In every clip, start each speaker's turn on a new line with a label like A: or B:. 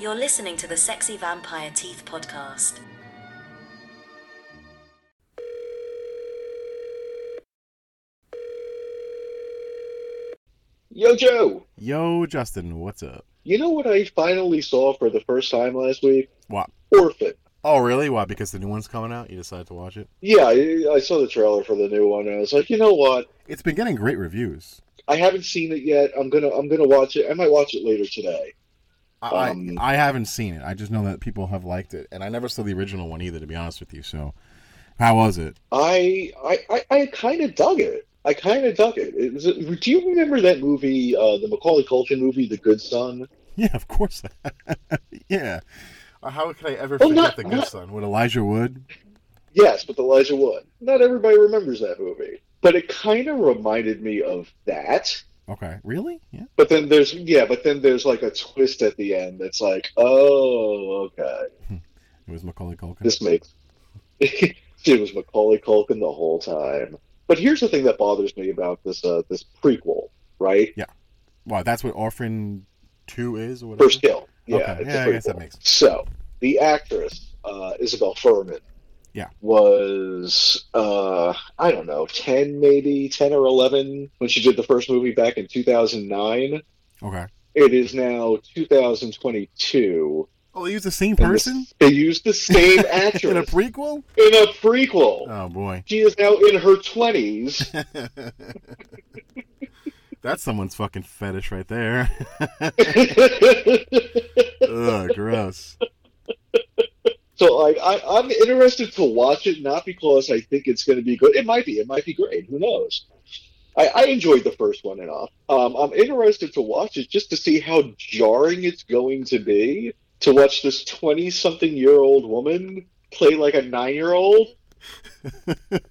A: You're listening to the Sexy Vampire Teeth podcast.
B: Yo, Joe.
C: Yo, Justin, what's up?
B: You know what I finally saw for the first time last week?
C: What?
B: Orphan.
C: Oh, really? Why? Because the new one's coming out? You decided to watch it?
B: Yeah, I, I saw the trailer for the new one, and I was like, you know what?
C: It's been getting great reviews.
B: I haven't seen it yet. I'm gonna I'm gonna watch it. I might watch it later today.
C: I,
B: Um,
C: I haven't seen it. I just know that people have liked it, and I never saw the original one either. To be honest with you, so how was it?
B: I I I, I kind of dug it. I kind of dug it. it, was, do you remember that movie, uh, the Macaulay Culkin movie, The Good Son?
C: Yeah, of course. yeah. Uh, How could I ever
B: Well,
C: forget
B: not-
C: the Good
B: not-
C: Son with Elijah Wood?
B: Yes, with Elijah Wood. Not everybody remembers that movie, but it kind of reminded me of that.
C: Okay, really? Yeah.
B: But then there's yeah, but then there's like a twist at the end that's like, oh, okay,
C: It was Macaulay Culkin.
B: this makes it was Macaulay Culkin the whole time. But here's the thing that bothers me about this uh, this prequel, right?
C: Yeah. Well, that's what Orphan Two is, or whatever.
B: First Kill. Yeah,
C: Okay, yeah, I guess that makes sense.
B: So the actress uh, Isabelle Fuhrman,
C: Yeah.
B: was uh, I don't know, ten maybe ten or eleven when she did the first movie back in two thousand nine.
C: Okay.
B: It is now two thousand twenty two.
C: Oh, they use the same person
B: They used the same actress.
C: in a prequel.
B: in a prequel.
C: Oh boy,
B: She is now in her twenties.
C: that's someone's fucking fetish right there. Ugh, gross.
B: So like I, I'm interested to watch it, not because I think it's going to be good. It might be. It might be great. Who knows? I, I enjoyed the first one enough. Um, I'm interested to watch it just to see how jarring it's going to be to watch this twenty-something-year-old woman play like a nine-year-old.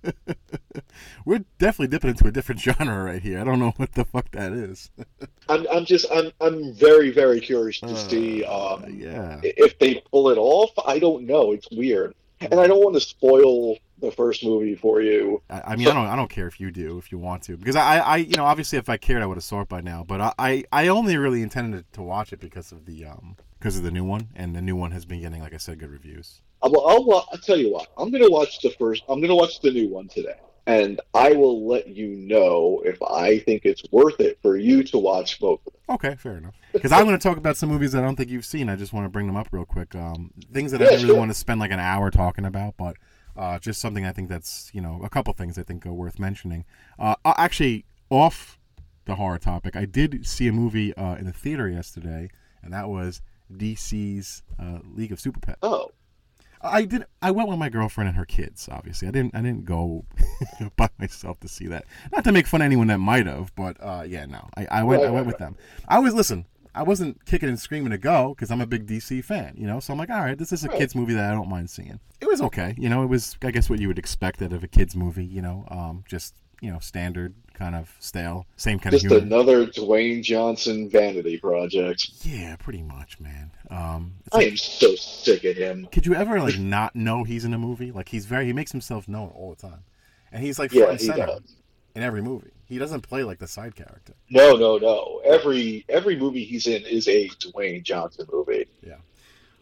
C: We're definitely dipping into a different genre right here. I don't know what the fuck that is.
B: I'm, I'm just I'm I'm very very curious to
C: Uh,
B: see um,
C: yeah.
B: if they pull it off. I don't know. It's weird, and I don't want to spoil the first movie for you.
C: I, I mean, I don't. I don't care if you do, if you want to, because I, I, you know, obviously, if I cared, I would have saw it by now. But I, I, I only really intended to watch it because of the, um, because of the new one, and the new one has been getting, like I said, good reviews.
B: I'll, I'll, I'll tell you what. I'm gonna watch the first. I'm gonna watch the new one today, and I will let you know if I think it's worth it for you to watch both.
C: Okay, fair enough. Because I'm going to talk about some movies that I don't think you've seen. I just want to bring them up real quick. Um, things that I
B: Yeah,
C: don't really
B: sure.
C: want to spend like an hour talking about, but uh, just something I think that's you know a couple things I think are worth mentioning. Uh, uh, actually, off the horror topic, I did see a movie uh, in the theater yesterday, and that was DC's uh, League of Super Pets.
B: Oh,
C: I did. I went with my girlfriend and her kids. Obviously, I didn't. I didn't go by myself to see that. Not to make fun of anyone that might have, but uh, yeah, no. I, I went.
B: Right,
C: I went
B: right,
C: with them. I was listen. I wasn't kicking and screaming to go because I'm a big DC fan, you know. So I'm like, all right, this is a kids movie that I don't mind seeing. It was okay, you know. It was, I guess, what you would expect out of a kids movie, you know. Um, just you know, standard kind of stale, same kind
B: just
C: of humor.
B: another Dwayne Johnson vanity project.
C: Yeah, pretty much, man. Um,
B: I
C: like-
B: am so sick of him.
C: could you ever like not know he's in a movie? Like he's very he makes himself known all the time, and he's like
B: Yeah,
C: front and center
B: does.
C: in every movie. He doesn't play like the side character.
B: No, no, no. Every every movie he's in is a Dwayne Johnson movie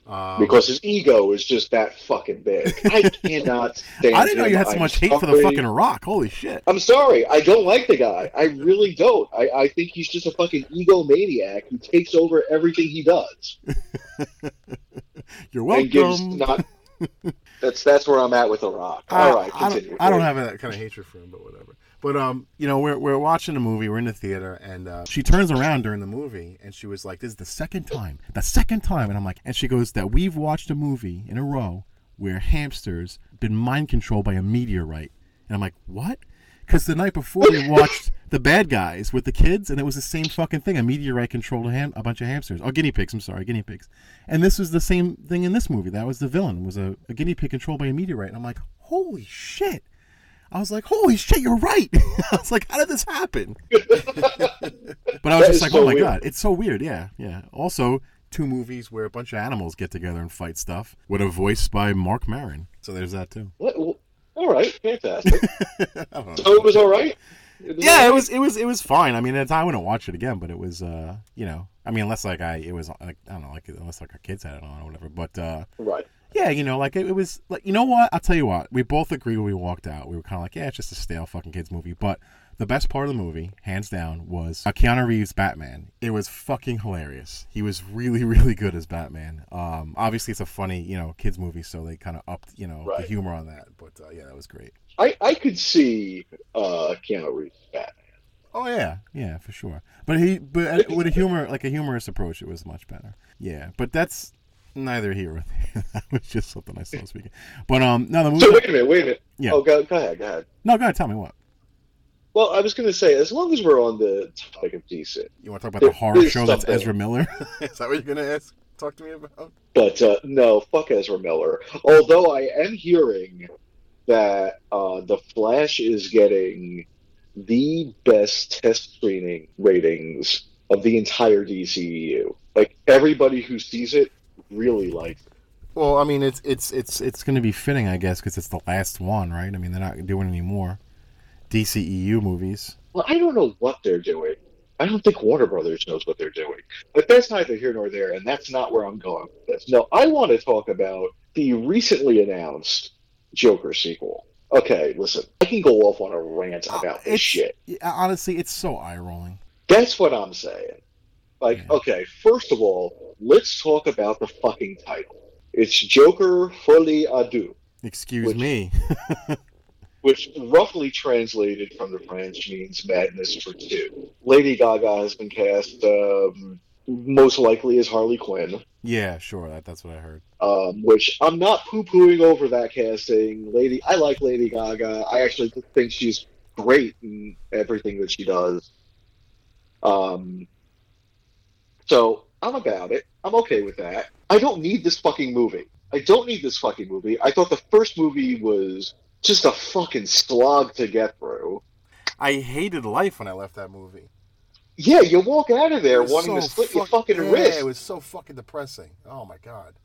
C: Um,
B: because his ego is just that fucking big. I cannot stand.
C: I didn't know you had so much hate for the fucking Rock. Holy shit!
B: I'm sorry. I don't like the guy. I really don't. I, I think he's just a fucking egomaniac who takes over everything he does
C: You're welcome.
B: not. That's that's where I'm at with the Rock.
C: I-
B: All right,
C: I,
B: continue.
C: don't, I don't have that kind of hatred for him, but whatever. But um, you know, we're we're watching a movie. We're in the theater, and uh, she turns around during the movie, and she was like, "This is the second time, the second time," and I'm like, and she goes, "That we've watched a movie in a row where hamsters been mind controlled by a meteorite," and I'm like, "What?" Because the night before we watched the bad guys with the kids, and it was the same fucking thing. A meteorite controlled a, ham- a bunch of hamsters. Oh, guinea pigs. I'm sorry, guinea pigs. And this was the same thing in this movie. That was the villain. Was a, a guinea pig controlled by a meteorite. And I'm like, holy shit. I was like, holy shit, you're right. I was like, how did this happen? but I was
B: That
C: just like,
B: so
C: oh my
B: weird.
C: god, it's so weird. Yeah, yeah. Also, two movies where a bunch of animals get together and fight stuff with a voice by Marc Maron. So there's that too.
B: What? Well, all right, fantastic. So it was all right. It
C: yeah,
B: alright?
C: it was it was it was fine. I mean, at the time I wouldn't watch it again, but it was uh, you know, I mean, unless like I it was like I don't know, like unless like our kids had it on or whatever. But uh,
B: right.
C: Yeah, you know, like it, it was like you know what? I'll tell you what. We both agree when we walked out. We were kind of like, yeah, it's just a stale fucking kids movie. But the best part of the movie, hands down, was uh, Keanu Reeves Batman. It was fucking hilarious. He was really really good as Batman. Um, obviously it's a funny you know kids movie, so they kind of upped you know
B: Right.
C: the humor on that. But uh, yeah, that was great.
B: I, I could see uh, Keanu Reeves Batman.
C: Oh yeah, yeah, for sure. But he, but with a humor, like a humorous approach, it was much better. Yeah, but that's neither here there. that was just something I saw speaking. But um, no, the movie.
B: So wait a minute, wait a minute.
C: Yeah.
B: Oh, go, go ahead, go ahead.
C: no, go ahead, tell me what
B: Well, I was going to say, as long as we're on the topic of DC,
C: you want to talk about the horror show that's. Ezra Miller. Is that what you're gonna ask? Talk to me about?
B: but uh, no, fuck Ezra Miller. Although I am hearing that uh, the Flash is getting the best test screening ratings of the entire DCEU. Like everybody who sees it really likes it.
C: Well, I mean, it's it's it's it's gonna be fitting, I guess, because it's the last one, right? I mean, they're not doing any more DCEU movies.
B: Well, I don't know what they're doing. I don't think Warner Brothers knows what they're doing. But that's neither here nor there, and that's not where I'm going with this. No, I want to talk about the recently announced Joker sequel. Okay, listen, I can go off on a rant oh, about this shit.
C: Honestly, it's so eye rolling.
B: That's what I'm saying. Like, okay, first of all, let's talk about the fucking title. It's Joker Folie à Deux,
C: Excuse
B: Which-
C: me.
B: which roughly translated from the French means madness for two. Lady Gaga has been cast um, most likely as Harley Quinn,
C: yeah, sure. That that's what I heard.
B: um, which I'm not poo pooing over that casting. Lady, I like Lady Gaga. I actually think she's great in everything that she does. Um, so I'm about it. I'm okay with that. I don't need this fucking movie. I don't need this fucking movie. I thought the first movie was just a fucking slog to get through.
C: I hated life when I left that movie.
B: Yeah, you walk out of there wanting to
C: so
B: split your fucking
C: yeah,
B: wrist.
C: It was so fucking depressing. Oh my god.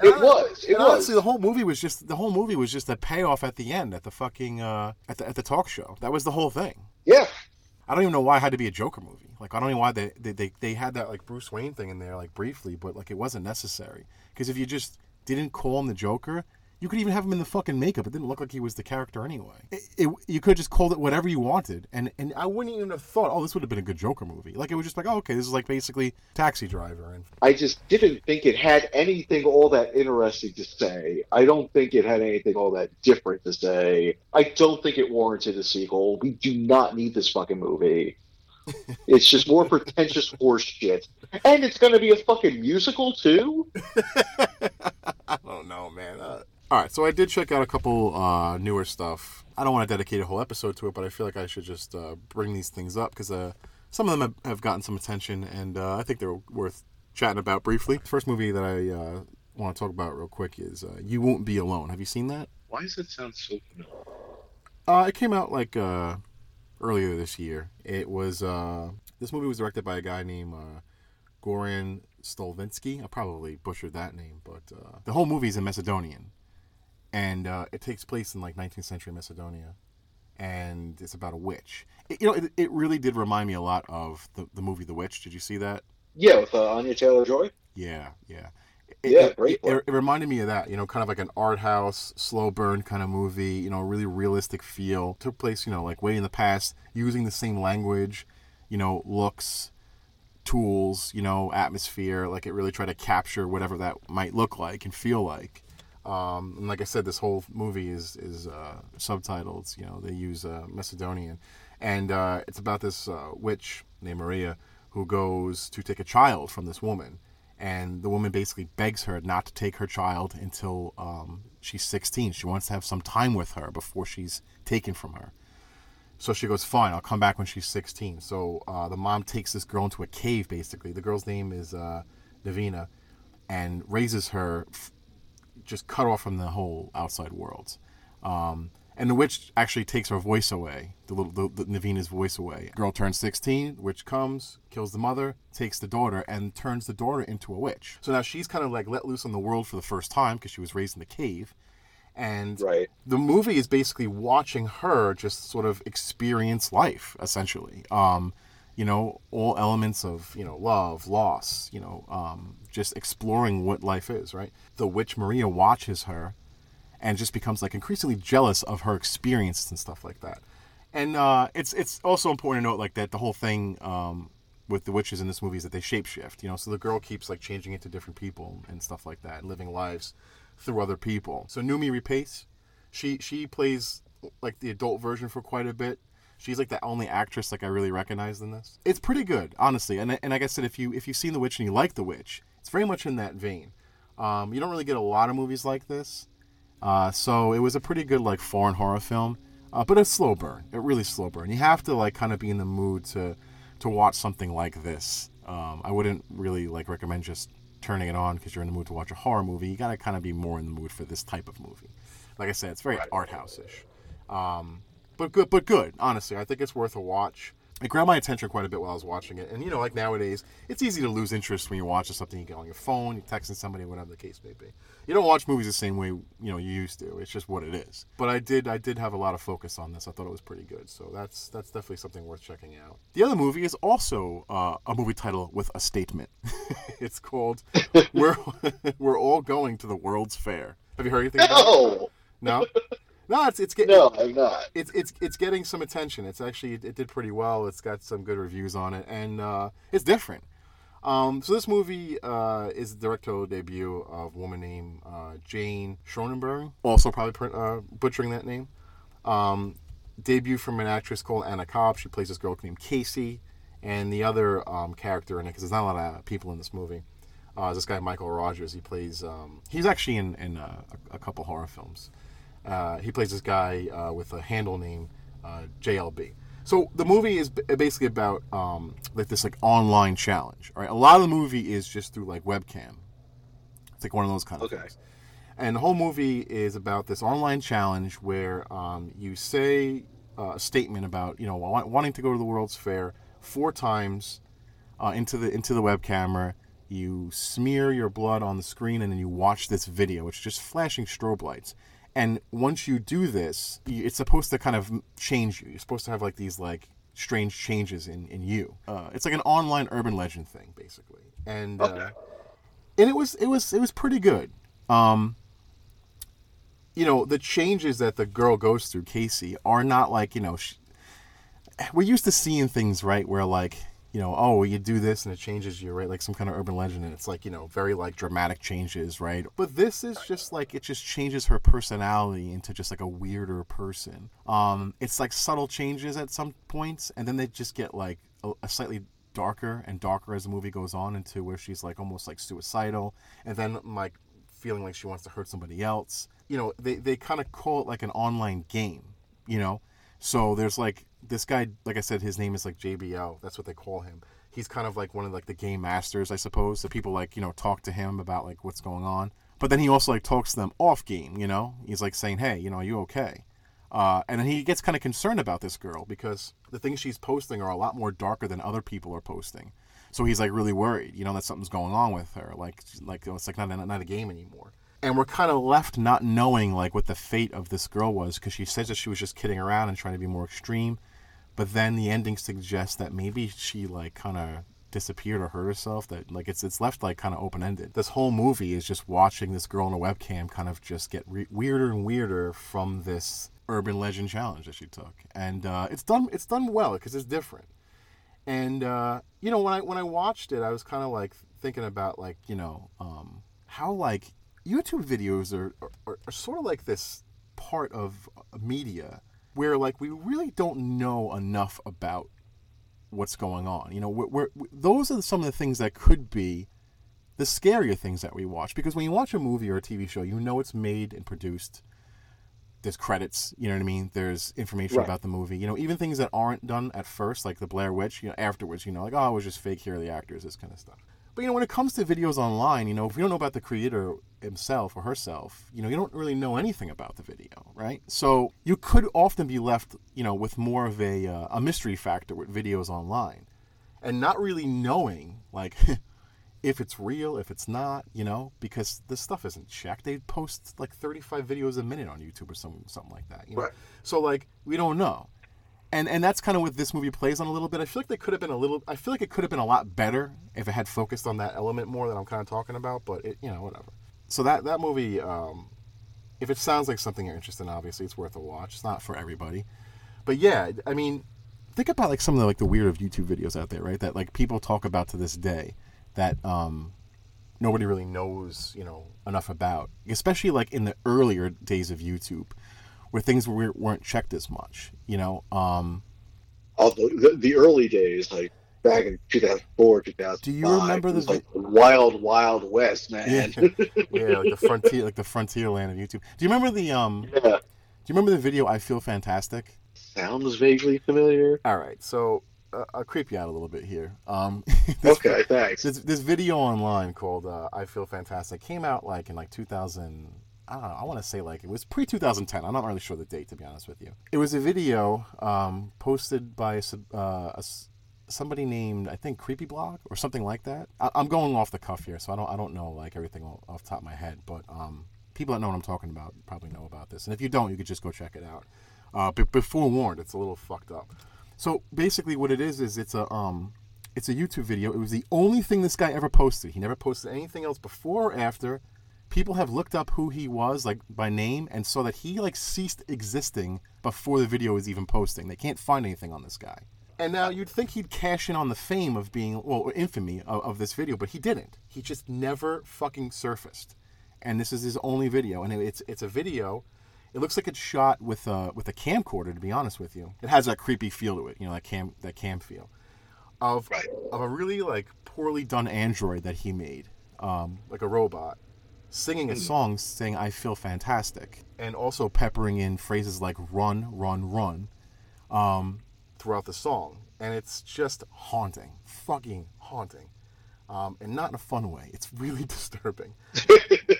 B: It
C: hon-
B: was. It
C: and
B: was.
C: honestly, the whole movie was just the whole movie was just a payoff at the end at the fucking uh, at the at the talk show. That was the whole thing.
B: yeah,
C: I don't even know why it had to be a Joker movie. Like I don't know why they they, they, they had that like Bruce Wayne thing in there like briefly, but like it wasn't necessary. Because if you just didn't call him the Joker, you could even have him in the fucking makeup. It didn't look like he was the character anyway. It, it, you could have just called it whatever you wanted, and and I wouldn't even have thought, oh, this would have been a good Joker movie. Like it was just like, oh, okay, this is like basically Taxi Driver, and
B: I just didn't think it had anything all that interesting to say. I don't think it had anything all that different to say. I don't think it warranted a sequel. We do not need this fucking movie. it's just more pretentious horse shit. And it's going to be a fucking musical, too?
C: I don't know, man. Uh, all right, so I did check out a couple uh, newer stuff. I don't want to dedicate a whole episode to it, but I feel like I should just uh, bring these things up because uh, some of them have, gotten some attention, and uh, I think they're worth chatting about briefly. The first movie that I uh, want to talk about real quick is uh, "You Won't Be Alone." Have you seen that?
B: Why does it sound so familiar?
C: Uh, it came out like uh, earlier this year. It was uh, this movie was directed by a guy named uh, Goran Stolvinsky. I probably butchered that name, but uh, the whole movie is in Macedonian, and uh, it takes place in like 19th century Macedonia, and it's about a witch. It, you know, it, it really did remind me a lot of the the movie The Witch. Did you see that?
B: Yeah, with uh, Anya Taylor Joy?
C: Yeah, yeah.
B: Yeah,
C: it,
B: great
C: It, it, it reminded me of that, you know, kind of like an art house, slow burn kind of movie, you know, really realistic feel. Took place, you know, like way in the past, using the same language, you know, looks, tools, you know, atmosphere. Like it really tried to capture whatever that might look like and feel like. Um, and like I said, this whole movie is is uh, subtitled. You know, they use uh, Macedonian, and uh, it's about this uh, witch named Maria who goes to take a child from this woman, and the woman basically begs her not to take her child until um, she's 16. She wants to have some time with her before she's taken from her. So she goes, fine, I'll come back when she's 16. So uh, the mom takes this girl into a cave, basically. The girl's name is uh, Nevena, and raises her f- just cut off from the whole outside world. Um, and the witch actually takes her voice away, the little the, the Nevena's voice away. Girl turns 16, witch comes, kills the mother, takes the daughter, and turns the daughter into a witch. So now she's kind of like let loose on the world for the first time because she was raised in the cave and
B: Right.
C: the movie is basically watching her just sort of experience life essentially um you know all elements of you know love loss you know um just exploring what life is right? The witch maria watches her and just becomes like increasingly jealous of her experiences and stuff like that. And uh it's it's also important to note like that the whole thing um with the witches in this movie is that they shapeshift you know so the girl keeps like changing into different people and stuff like that and living lives through other people. So Noomi Rapace she she plays like the adult version for quite a bit. She's like the only actress like I really recognize in this. It's pretty good, honestly. And and like I said, if you if you've seen The Witch and you like The Witch, it's very much in that vein. Um, you don't really get a lot of movies like this, uh, so it was a pretty good like foreign horror film, uh, but a slow burn. It really slow burn. You have to like kind of be in the mood to to watch something like this. Um, I wouldn't really like recommend just turning it on because you're in the mood to watch a horror movie. You got to kind of be more in the mood for this type of movie. Like I said, it's very
B: Right.
C: art house-ish. Um, but good, but good. Honestly, I think it's worth a watch. It grabbed my attention quite a bit while I was watching it, and you know, like nowadays, it's easy to lose interest when you're watching something. You get on your phone, you're texting somebody, whatever the case may be. You don't watch movies the same way you know you used to. It's just what it is. But I did, I did have a lot of focus on this. I thought it was pretty good, so that's that's definitely something worth checking out. The other movie is also uh, a movie title with a statement. it's called "We're We're All Going to the World's Fair." Have you heard anything about it?
B: No!
C: No, No, it's it's getting
B: no, I'm not.
C: it's it's it's getting some attention. It's actually it did pretty well. It's got some good reviews on it, and uh, it's different. Um, so this movie uh, is the directorial debut of a woman named uh, Jane Schronenberg. Also, probably uh, butchering that name. Um, debut from an actress called Anna Cobb. She plays this girl named Casey, and the other um, character in it because there's not a lot of people in this movie. Uh, is this guy Michael Rogers. He plays. Um, he's actually in in uh, a, a couple horror films. Uh, he plays this guy uh, with a handle name uh, JLB. So the movie is basically about um, like this like online challenge. All right, a lot of the movie is just through like webcam. It's like one of those kind of
B: Okay.
C: things. And the whole movie is about this online challenge where um, you say uh, a statement about you know wanting to go to the World's Fair four times uh, into the into the web camera. You smear your blood on the screen and then you watch this video, which is just flashing strobe lights. And once you do this, you- it's supposed to kind of change you. You're supposed to have like these like strange changes in in you. Uh, it's like an online urban legend thing, basically. And uh, and it was it was it was pretty good. Um, you know, the changes that the girl goes through, Casey, are not like you know. She, we're used to seeing things right where like you know oh you do this and it changes you right? Like some kind of urban legend and it's like you know very like dramatic changes right? But this is just like it just changes her personality into just like a weirder person. Um it's like subtle changes at some points and then they just get like a, a slightly darker and darker as the movie goes on into where she's like almost like suicidal and then like feeling like she wants to hurt somebody else. You know they, they kind of call it like an online game you know so there's like this guy, like I said, his name is like JBL. That's what they call him. He's kind of like one of like the game masters, I suppose. So people like you know talk to him about like what's going on. But then he also like talks to them off game. You know, he's like saying, "Hey, you know, are you okay?" Uh, and then he gets kind of concerned about this girl because the things she's posting are a lot more darker than other people are posting. So he's like really worried, you know, that something's going on with her. Like, like it's like not, not a game anymore. And we're kind of left not knowing like what the fate of this girl was because she says that she was just kidding around and trying to be more extreme. But then the ending suggests that maybe she like kind of disappeared or hurt herself. That like it's it's left like kind of open ended. This whole movie is just watching this girl on a webcam kind of just get re- weirder and weirder from this urban legend challenge that she took, and uh, it's done it's done well because it's different. And uh, you know when I when I watched it, I was kind of like thinking about like you know um, how like YouTube videos are, are are sort of like this part of uh, media where like we really don't know enough about what's going on. You know, we're, we're, those are some of the things that could be the scarier things that we watch because when you watch a movie or a TV show, you know it's made and produced. There's credits, you know what I mean. There's information
B: Right.
C: about the movie. You know, even things that aren't done at first, like the Blair Witch. You know, afterwards, you know, like oh, it was just fake. Here are the actors, this kind of stuff. But you know, when it comes to videos online, you know, if you don't know about the creator himself or herself, you know, you don't really know anything about the video, right? So you could often be left, you know, with more of a uh, a mystery factor with videos online, and not really knowing, like, if it's real, if it's not, you know, because this stuff isn't checked. They post like 35 videos a minute on YouTube or something, something like that. You know?
B: Right.
C: So like we don't know, and and that's kind of what this movie plays on a little bit. I feel like they could have been a little. I feel like it could have been a lot better if it had focused on that element more that I'm kind of talking about. But it, you know, whatever. So that that movie, um, if it sounds like something you're interested in, obviously it's worth a watch. It's not for everybody, but yeah, I mean, think about like some of the like the weird of YouTube videos out there, right? That like people talk about to this day that um, nobody really knows, you know, enough about, especially like in the earlier days of YouTube, where things were, weren't checked as much, you know. Um,
B: All the, the, early days, like back in 2004, 2005.
C: Do you remember the-
B: like the wild, wild west, man?
C: yeah, yeah, like the frontier, like the frontier land of YouTube. Do you remember the um?
B: Yeah.
C: Do you remember the video "I Feel Fantastic"?
B: Sounds vaguely familiar.
C: All right, so uh, I'll creep you out a little bit here. Um, this,
B: Okay, thanks.
C: this, this video online called uh, "I Feel Fantastic" came out like in like 2000. I. I want to say like it was pre 2010. I'm not really sure the date to be honest with you. It was a video um, posted by a, uh, a somebody named I think Creepy Blog or something like that. I, I'm going off the cuff here, so I don't I don't know like everything off top of my head, but um, people that know what I'm talking about probably know about this. And if you don't, you could just go check it out. Uh, but before warned, it's a little fucked up. So basically, what it is is it's a um, it's a YouTube video. It was the only thing this guy ever posted. He never posted anything else before or after. People have looked up who he was, like by name, and saw that he like ceased existing before the video was even posting. They can't find anything on this guy. And now you'd think he'd cash in on the fame of being, well, infamy of, of this video, but he didn't. He just never fucking surfaced. And this is his only video, and it's it's a video. It looks like it's shot with a with a camcorder. To be honest with you, it has that creepy feel to it. You know, that cam that cam feel of
B: Right.
C: of a really like poorly done android that he made, um, like a robot, singing a song saying "I feel fantastic," and also peppering in phrases like "run, run, run," um, throughout the song, and it's just haunting, fucking haunting, um, and not in a fun way. It's really disturbing.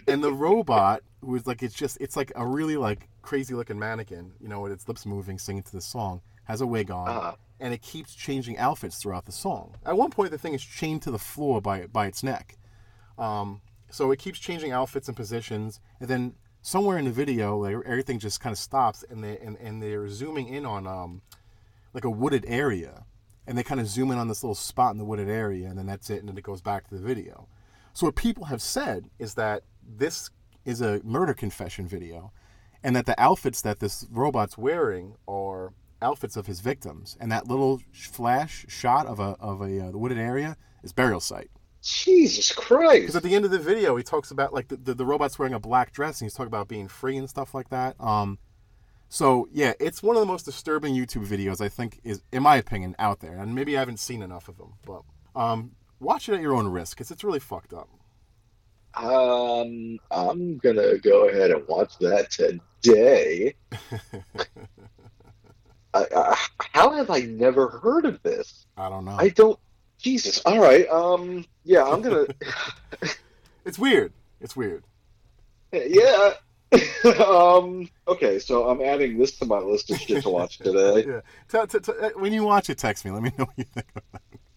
C: and the robot, who is like, it's just, it's like a really like crazy looking mannequin, you know, with its lips moving, singing to the song, has a wig on,
B: Uh-huh.
C: and it keeps changing outfits throughout the song. At one point, the thing is chained to the floor by by its neck. Um, so it keeps changing outfits and positions, and then somewhere in the video, like, everything just kind of stops, and they and, and they're zooming in on um, like a wooded area, and they kind of zoom in on this little spot in the wooded area, and then that's it, and then it goes back to the video. So what people have said is that this is a murder confession video, and that the outfits that this robot's wearing are outfits of his victims, and that little flash shot of a of a uh, wooded area is burial site.
B: Jesus Christ!
C: Because at the end of the video, he talks about like the, the, the robot's wearing a black dress, and he's talking about being free and stuff like that. Um, so yeah, it's one of the most disturbing YouTube videos I think is, in my opinion, out there. And maybe I haven't seen enough of them, but um, watch it at your own risk because it's really fucked up.
B: Um, I'm gonna go ahead and watch that today. I, I, how have I never heard of this?
C: I don't know.
B: I don't. Jesus. All right. Um. Yeah. I'm gonna.
C: It's weird. It's weird.
B: yeah. um. Okay. So I'm adding this to my list of shit to watch today.
C: Yeah. Tell- t- t- uh, when you watch it, text me. Let me know what you think.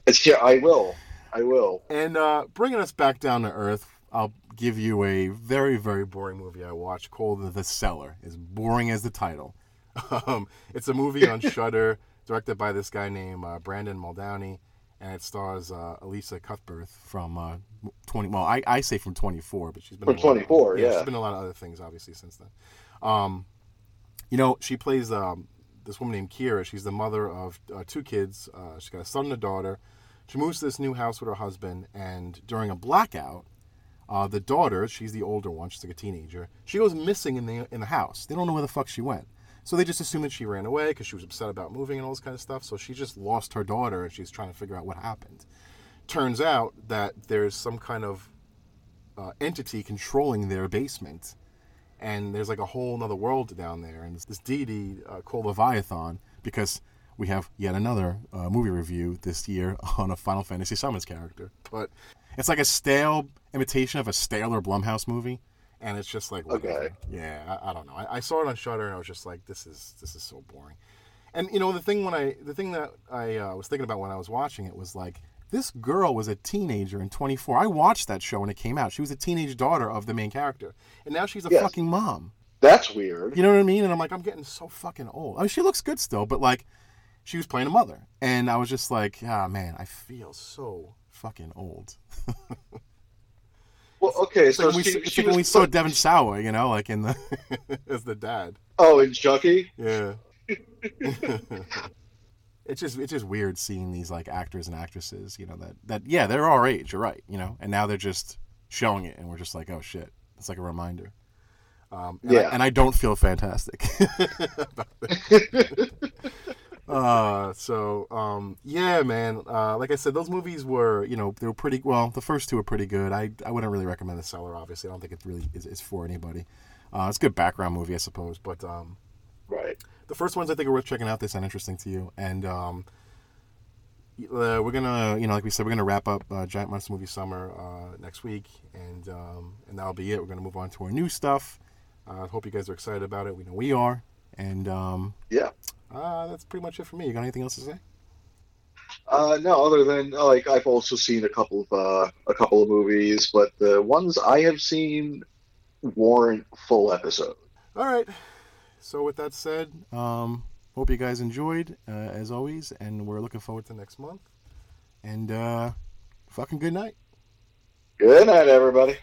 B: It's, yeah. I will. I will.
C: And uh, bringing us back down to earth, I'll give you a very, very boring movie I watched called The Cellar. As boring as the title. Um, it's a movie on Shudder, directed by this guy named uh, Brendan Muldowney, and it stars uh, Elisha Cuthbert from uh, 20. Well, I, I say from 24, but she's been
B: From
C: lot of-
B: 24, yeah.
C: she's been a lot of other things, obviously, since then. Um, you know, she plays um, this woman named Keira. She's the mother of uh, two kids. Uh, she's got a son and a daughter. She moves to this new house with her husband, and during a blackout, uh, the daughter, she's the older one, she's like a teenager, she goes missing in the in the house. They don't know where the fuck she went. So they just assume that she ran away because she was upset about moving and all this kind of stuff. So she just lost her daughter and she's trying to figure out what happened. Turns out that there's some kind of uh, entity controlling their basement and there's like a whole nother world down there and this deity uh, called leviathan because we have yet another uh, movie review this year on a final fantasy summons character but it's like a stale imitation of a staler blumhouse movie and it's just like whatever.
B: Okay.
C: yeah I, I don't know I, I saw it on Shudder and i was just like this is this is so boring and you know the thing when i the thing that i uh, was thinking about when i was watching it was like This girl was a teenager in 24. I watched that show when it came out. She was a teenage daughter of the main character, and now she's a
B: Yes.
C: fucking mom.
B: That's weird.
C: You know what I mean? And I'm like, I'm getting so fucking old. I mean, she looks good still, but like, she was playing a mother, and I was just like, ah, man, I feel so fucking old.
B: Well, okay,
C: It's
B: so
C: like when we,
B: she,
C: it's
B: she
C: when we saw Devon Sawa, you know, like in the as the dad.
B: Oh, in Chucky.
C: Yeah. it's just it's just weird seeing these like actors and actresses, you know, that that yeah, they're our age, you're right, you know, and now they're just showing it, and we're just like, oh shit, it's like a reminder. Um, and, I,
B: Yeah.
C: and I don't feel fantastic. Uh, so um, yeah, man. Uh, like I said, those movies were, you know, they were pretty. Well, the first two were pretty good. I I wouldn't really recommend The Cellar. Obviously, I don't think it really is, is for anybody. Uh, it's a good background movie, I suppose, but um,
B: Right.
C: the first ones I think are worth checking out. They sound interesting to you, and um, uh, we're gonna, you know, like we said, we're gonna wrap up uh, Giant Monster Movie Summer uh, next week, and um, and that'll be it. We're gonna move on to our new stuff. I uh, hope you guys are excited about it. We know we are, and um,
B: Yeah.
C: Uh, that's pretty much it for me. You got anything else to say?
B: Uh, no, other than like I've also seen a couple of uh, a couple of movies, but the ones I have seen warrant full episode.
C: All right. So with that said, um, hope you guys enjoyed uh, as always, and we're looking forward to next month. And uh, fucking good night.
B: Good night, everybody.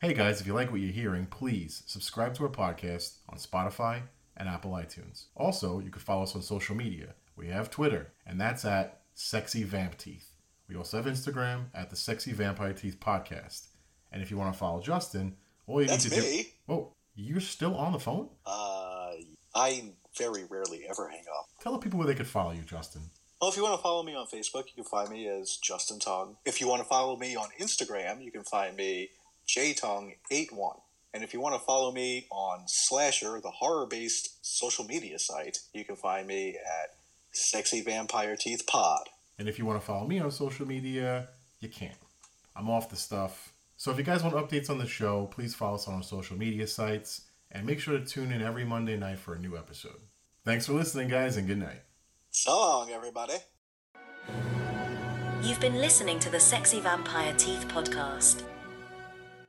C: Hey guys, if you like what you're hearing, please subscribe to our podcast on Spotify and Apple iTunes. Also, you can follow us on social media. We have Twitter, and that's at Sexy Vamp Teeth. We also have Instagram at the Sexy Vampire Teeth Podcast. And if you want to follow Justin, all you
D: That's
C: need to
D: me.
C: do. Oh, you're still on the phone?
D: Uh, I very rarely ever hang up.
C: Tell the people where they could follow you, Justin.
D: Well, if you want to follow me on Facebook, you can find me as Justin Tong. If you want to follow me on Instagram, you can find me jtong81. And if you want to follow me on Slasher, the horror-based social media site, you can find me at Sexy Vampire Teeth Pod.
C: And if you want to follow me on social media, you can. I'm off the stuff. So if you guys want updates on the show, please follow us on our social media sites and make sure to tune in every Monday night for a new episode. Thanks for listening, guys, and good night.
D: So long, everybody.
A: You've been listening to the Sexy Vampire Teeth podcast.